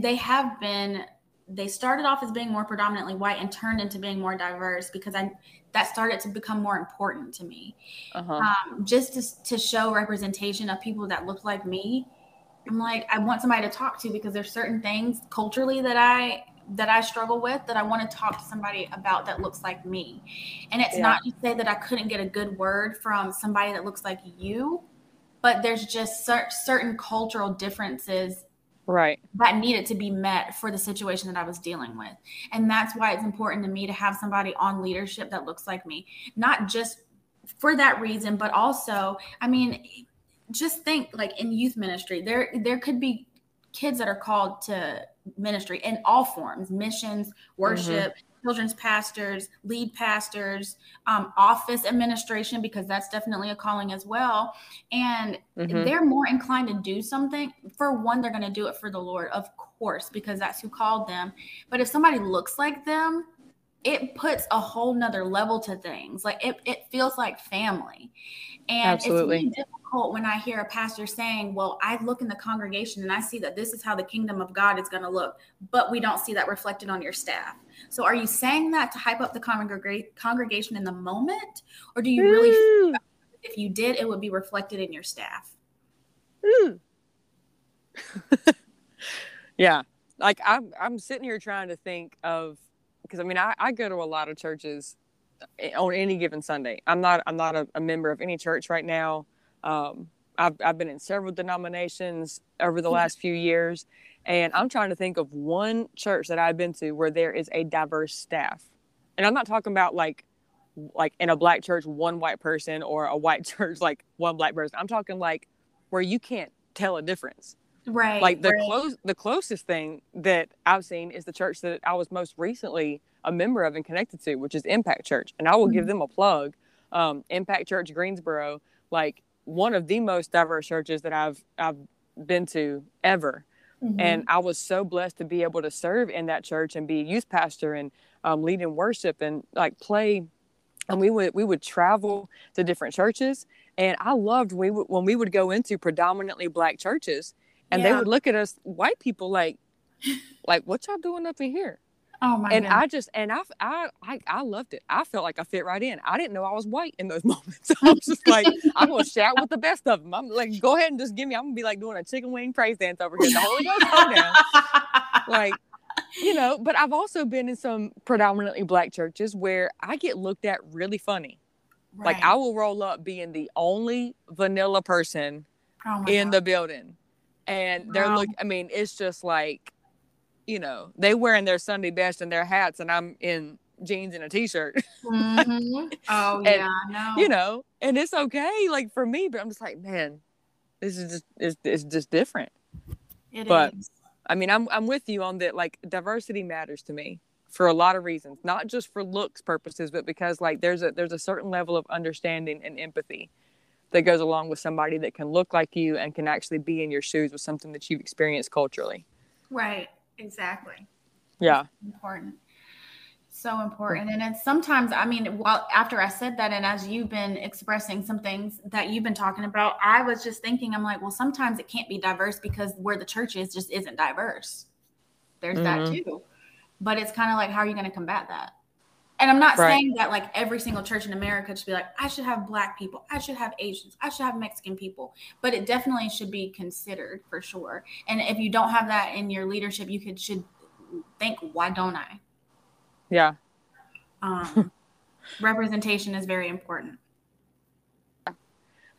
they have been they started off as being more predominantly white and turned into being more diverse because I that started to become more important to me Uh huh. um, just to, to show representation of people that look like me i'm like i want somebody to talk to because there's certain things culturally that i that i struggle with that i want to talk to somebody about that looks like me and it's Yeah. not to say that i couldn't get a good word from somebody that looks like you but there's just cer- certain cultural differences right. that needed to be met for the situation that I was dealing with. And that's why it's important to me to have somebody on leadership that looks like me, not just for that reason, but also, I mean, just think like in youth ministry, there there could be kids that are called to ministry in all forms, missions, mm-hmm. worship, children's pastors, lead pastors, um, office administration, because that's definitely a calling as well. And Mhm. they're more inclined to do something for one they're going to do it for the lord of course because that's who called them but if somebody looks like them it puts a whole nother level to things like it, it feels like family and Absolutely. it's really difficult when i hear a pastor saying well i look in the congregation and i see that this is how the kingdom of god is going to look but we don't see that reflected on your staff so are you saying that to hype up the congrega- congregation in the moment or do you really if you did it would be reflected in your staff ooh. yeah. Like I'm I'm sitting here trying to think of because I mean I, I go to a lot of churches eh, on any given Sunday. I'm not I'm not a, a member of any church right now. Um, I've I've been in several denominations over the last few years, and I'm trying to think of one church that I've been to where there is a diverse staff, and I'm not talking about like like in a black church one white person or a white church like one black person. I'm talking like where you can't tell a difference right like the right. close the closest thing that I've seen is the church that I was most recently a member of and connected to, which is Impact Church, and I will give them a plug. Um, Impact Church Greensboro, like one of the most diverse churches that I've I've been to ever, Mhm. and I was so blessed to be able to serve in that church and be a youth pastor and um, lead in worship and like play. And we would we would travel to different churches, and I loved we would, when we would go into predominantly black churches, and they would look at us white people like, like what y'all doing up in here? Oh my and I just and I, I I I loved it. I felt like I fit right in. I didn't know I was white in those moments. I was just like, I'm gonna shout with the best of them. I'm like, go ahead and just give me. I'm gonna be like doing a chicken wing praise dance over here. The Holy Ghost down. Like, you know. But I've also been in some predominantly black churches where I get looked at really funny. Like I will roll up being the only vanilla person oh in God. the building and they're Wow. look i mean it's just like you know they wearing their sunday best and their hats and i'm in jeans and a t-shirt. Mhm. oh yeah no you know and it's okay like for me but i'm just like man this is just it's, it's just different. It but- is. i mean i'm i'm with you on that like diversity matters to me for a lot of reasons not just for looks purposes but because like there's a there's a certain level of understanding and empathy that goes along with somebody that can look like you and can actually be in your shoes with something that you've experienced culturally. Right exactly. Yeah. Important. So important. And it's sometimes i mean while after i said that and as you've been expressing some things that you've been talking about i was just thinking i'm like well sometimes it can't be diverse because where the church is just isn't diverse. There's that Mhm. too. But it's kind of like how are you going to combat that and i'm not Right. saying that like every single church in america should be like i should have black people i should have asians i should have mexican people but it definitely should be considered for sure and if you don't have that in your leadership you could should think why don't i yeah um, representation is very important.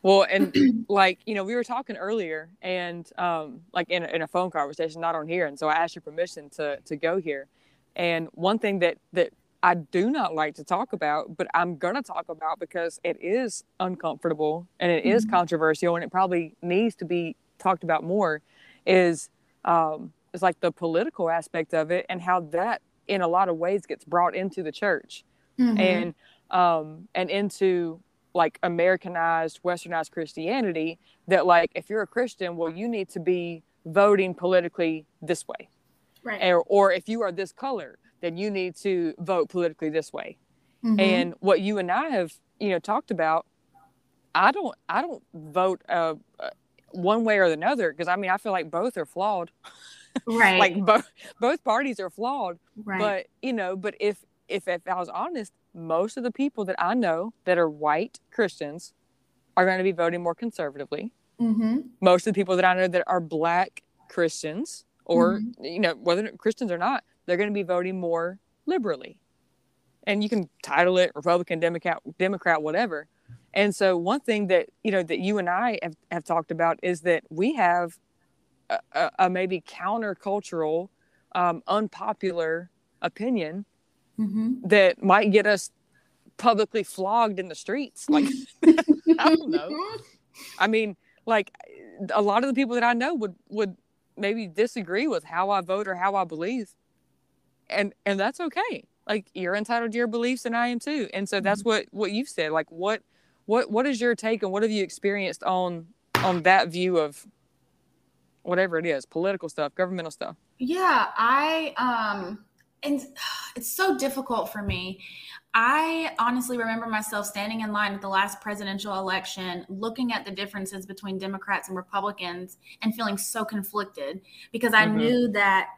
Well, and like, you know, we were talking earlier and um like in a, in a phone conversation, not on here. And so I asked your permission to to go here. And one thing that that I do not like to talk about, but I'm going to talk about because it is uncomfortable and it is Mhm. controversial and it probably needs to be talked about more is um is like the political aspect of it and how that in a lot of ways gets brought into the church. Mm-hmm. And um, and into like Americanized, Westernized Christianity that like if you're a Christian, well, you need to be voting politically this way, Right. or, or if you are this color, then you need to vote politically this way. Mhm. And what you and I have, you know, talked about, I don't, I don't vote uh, uh, one way or another because I mean I feel like both are flawed. right. Like both both parties are flawed. right. But you know, but if if if I was honest, most of the people that I know that are white Christians are going to be voting more conservatively. mm-hmm. Most of the people that I know that are black Christians, or you know, whether Christians or not, they're going to be voting more liberally. And you can title it Republican, Democrat, Democrat, whatever. And so one thing that you know that you and I have, have talked about is that we have a, a, a maybe countercultural, um, unpopular opinion Mm-hmm. that might get us publicly flogged in the streets. Like, I don't know. I mean, like a lot of the people that I know would would maybe disagree with how I vote or how I believe, and and that's okay. Like you're entitled to your beliefs, and I am too. And so that's what what you've said. Like what what what is your take and what have you experienced on on that view of whatever it is, political stuff, governmental stuff? Yeah, I um and it's so difficult for me. I honestly remember myself standing in line at the last presidential election, looking at the differences between Democrats and Republicans and feeling so conflicted because I Mhm. knew that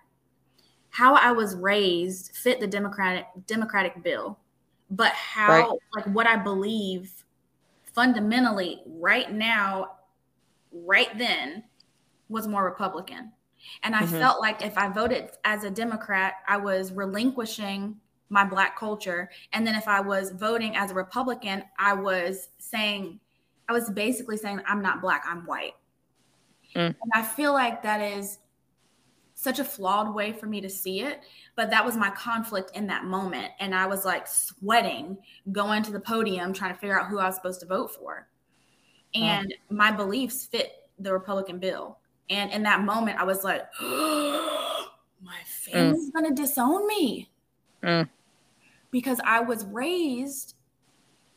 how I was raised fit the Democratic Democratic bill, but how Right. like what I believe fundamentally right now, right then, was more Republican. And I Mhm. felt like if I voted as a Democrat, I was relinquishing my Black culture. And then if I was voting as a Republican, I was saying, I was basically saying, I'm not Black, I'm white. Mm. And I feel like that is such a flawed way for me to see it. But that was my conflict in that moment. And I was like sweating going to the podium trying to figure out who I was supposed to vote for. And my beliefs fit the Republican bill. And in that moment, I was like, my family's going to disown me. Mm. Because I was raised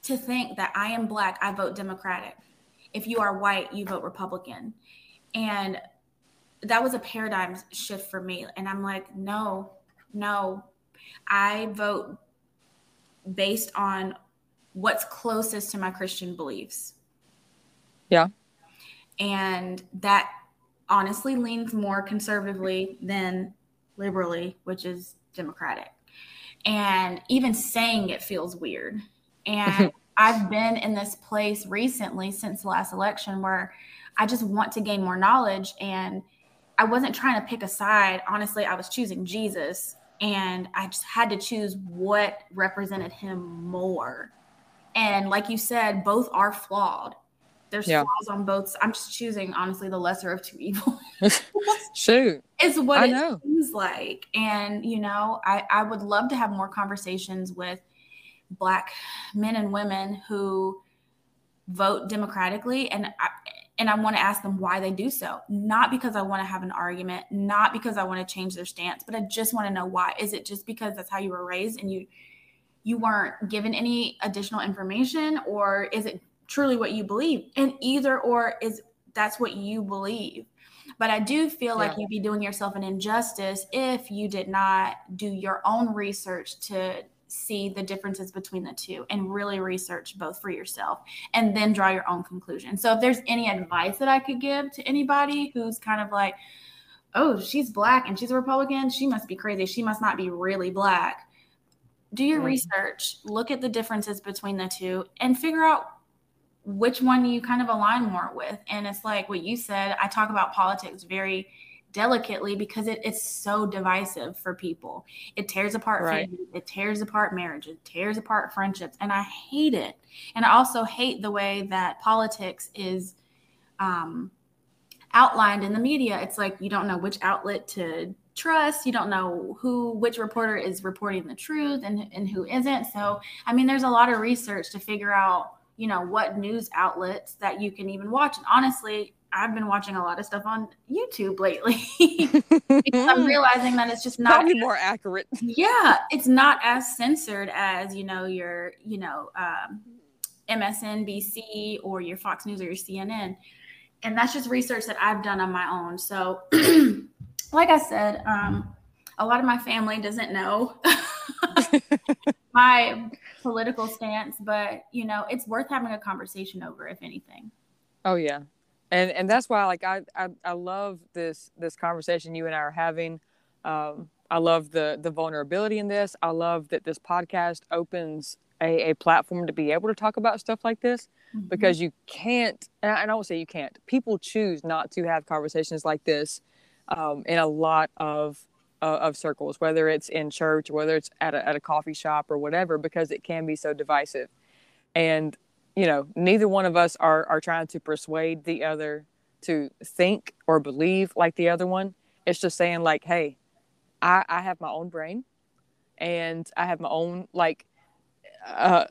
to think that I am Black, I vote Democratic. If you are white, you vote Republican. And that was a paradigm shift for me. And I'm like, no, no, I vote based on what's closest to my Christian beliefs. Yeah. And that honestly leans more conservatively than liberally, which is Democratic. And even saying it feels weird. And I've been in this place recently since the last election where I just want to gain more knowledge. And I wasn't trying to pick a side. Honestly, I was choosing Jesus. And I just had to choose what represented him more. And like you said, both are flawed. There's Yeah. flaws on both. I'm just choosing, honestly, the lesser of two evils. Shoot. It's what I it know. seems like. And, you know, I, I would love to have more conversations with Black men and women who vote democratically. And I, and I want to ask them why they do so. Not because I want to have an argument, not because I want to change their stance, but I just want to know why. Is it just because that's how you were raised and you you weren't given any additional information or is it truly what you believe? And either or is that's what you believe. But I do feel like you'd be doing yourself an injustice if you did not do your own research to see the differences between the two and really research both for yourself and then draw your own conclusion. So if there's any advice that I could give to anybody who's kind of like, oh, she's black and she's a Republican, she must be crazy. She must not be really black. Do your Mhm. research, look at the differences between the two, and figure out which one you kind of align more with. And it's like what you said, I talk about politics very delicately because it, it's so divisive for people. It tears apart Right. families, it tears apart marriage, it tears apart friendships. And I hate it. And I also hate the way that politics is um, outlined in the media. It's like you don't know which outlet to trust. You don't know who, which reporter is reporting the truth and, and who isn't. So, I mean, there's a lot of research to figure out, you know, what news outlets that you can even watch. And honestly, I've been watching a lot of stuff on YouTube lately because I'm realizing that it's just not probably more accurate. Yeah, it's not as censored as you know your you know um, MSNBC or your Fox News or your CNN, and that's just research that I've done on my own. So, like I said, um, a lot of my family doesn't know my political stance, but you know, it's worth having a conversation over, if anything. Oh yeah, and and that's why like I I, I love this this conversation you and I are having. Um, I love the the vulnerability in this. I love that this podcast opens a, a platform to be able to talk about stuff like this mm-hmm. because you can't and I, and I won't say you can't people choose not to have conversations like this um, in a lot of uh, of circles whether it's in church whether it's at a, at a coffee shop or whatever because it can be so divisive and you know neither one of us are are trying to persuade the other to think or believe like the other one. It's just saying like hey i i have my own brain and i have my own like uh,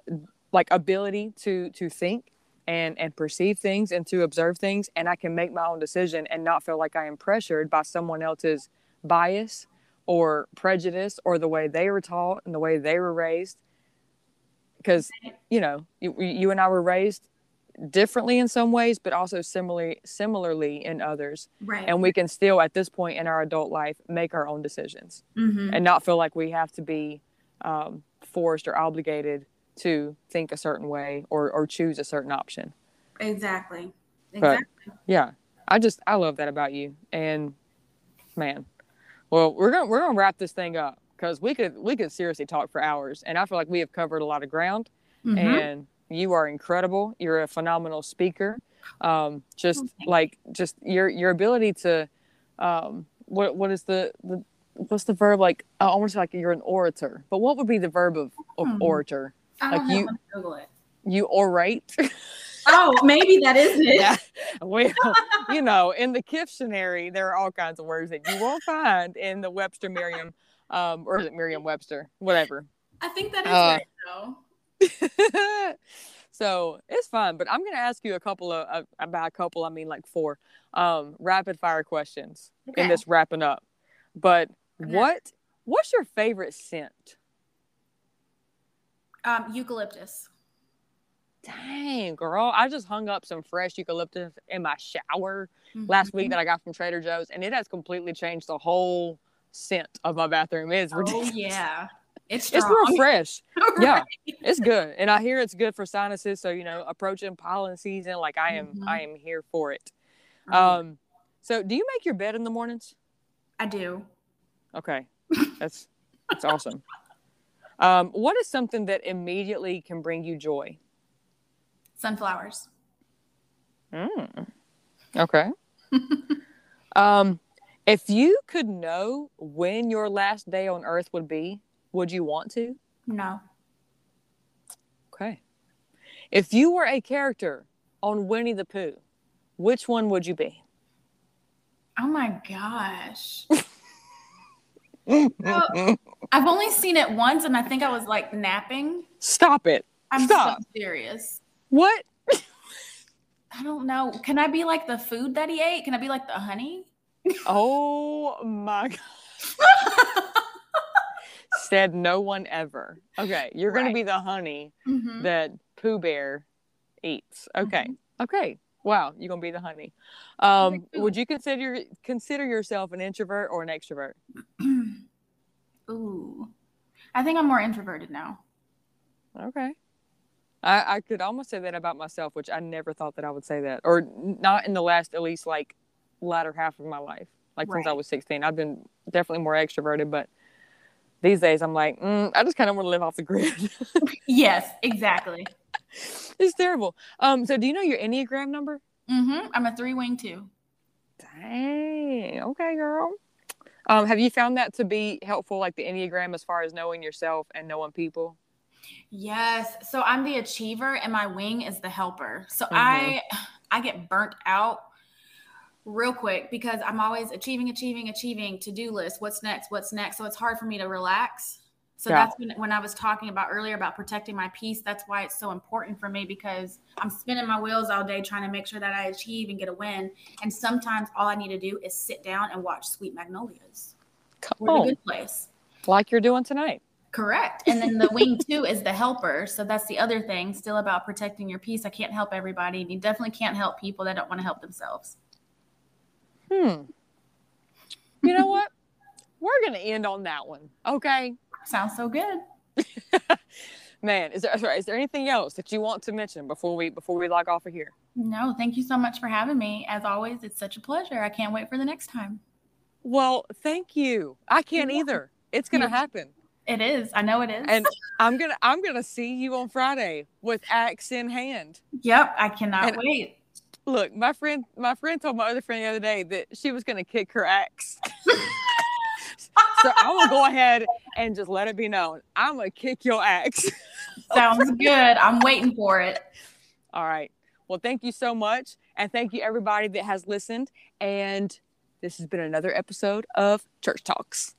like ability to to think and and perceive things and to observe things. And i can make my own decision and not feel like i am pressured by someone else's bias or prejudice or the way they were taught and the way they were raised because you know you, you and i were raised differently in some ways but also similarly similarly in others right and we can still at this point in our adult life make our own decisions mm-hmm. and not feel like we have to be um, forced or obligated to think a certain way or, or choose a certain option. Exactly. Exactly. But, yeah. I just I love that about you. And man. Well, we're gonna we're gonna wrap this thing up because we could we could seriously talk for hours. And I feel like we have covered a lot of ground. Mm-hmm. And you are incredible. You're a phenomenal speaker. Um, just oh, like just your your ability to um, what what is the, the what's the verb like I almost like you're an orator. But what would be the verb of, of hmm. orator? I like you, Google it. You orate. oh, maybe that is it. Yeah. Well, you know, in the dictionary, there are all kinds of words that you won't find in the Webster Merriam, um, or is it Merriam Webster? Whatever. I think that is uh, right, though. so it's fun, but I'm going to ask you a couple of uh, about a couple. I mean, like four um, rapid fire questions okay. in this wrapping up. But okay. what what's your favorite scent? Um, eucalyptus. Dang, girl. I just hung up some fresh eucalyptus in my shower mm-hmm. last week that I got from Trader Joe's, and it has completely changed the whole scent of my bathroom. is oh, ridiculous. Oh, yeah. It's, it's real fresh. right. Yeah, it's good, and I hear it's good for sinuses. So you know, approaching pollen season, like I am, mm-hmm. I am here for it. Mm-hmm. Um, so do you make your bed in the mornings? I do. Okay, that's that's awesome. Um, what is something that immediately can bring you joy? Sunflowers. Mm. Okay. um, if you could know when your last day on Earth would be, would you want to? No. Okay. If you were a character on Winnie the Pooh, which one would you be? Oh my gosh. well, I've only seen it once, and I think I was like napping. Stop it! I'm Stop. so serious. What? I don't know. Can I be like the food that he ate? Can I be like the honey? Oh my god! Said no one ever. Okay, you're right. gonna be the honey mm-hmm. that Pooh Bear eats. Okay. Mm-hmm. Okay. Wow, you're gonna be the honey. Um, would you consider consider yourself an introvert or an extrovert? Ooh, I think I'm more introverted now. Okay, I, I could almost say that about myself, which I never thought that I would say that, or not in the last at least like latter half of my life. Like right. since I was 16, I've been definitely more extroverted, but these days I'm like, mm, I just kind of want to live off the grid. yes, exactly. it's terrible. Um, so do you know your Enneagram number? Mm-hmm. I'm a three wing two. Dang. Okay, girl. Um, have you found that to be helpful, like the Enneagram, as far as knowing yourself and knowing people? Yes. So I'm the achiever, and my wing is the helper. So mm-hmm. I, I get burnt out real quick because I'm always achieving, achieving, achieving. To do list. What's next? What's next? So it's hard for me to relax. So Yeah. that's when, when I was talking about earlier about protecting my peace. That's why it's so important for me because I'm spinning my wheels all day trying to make sure that I achieve and get a win. And sometimes all I need to do is sit down and watch Sweet Magnolias. Come We're in a good place. like you're doing tonight. Correct. And then the wing two is the helper. So that's the other thing, still about protecting your peace. I can't help everybody. And you definitely can't help people that don't want to help themselves. Hmm. You know what? We're gonna end on that one. Okay. Sounds so good. Man, is there sorry, is there anything else that you want to mention before we before we log off of here? No, thank you so much for having me. As always, it's such a pleasure. I can't wait for the next time. Well, thank you. I can't You're either. It's gonna Yeah. happen. It is. I know it is. And I'm gonna I'm gonna see you on Friday with axe in hand. yep, I cannot And- wait. Look, my friend my friend told my other friend the other day that she was gonna kick her axe. so I'm gonna go ahead and just let it be known. I'm gonna kick your axe. Sounds good. I'm waiting for it. All right. Well, thank you so much. And thank you everybody that has listened. And this has been another episode of Church Talks.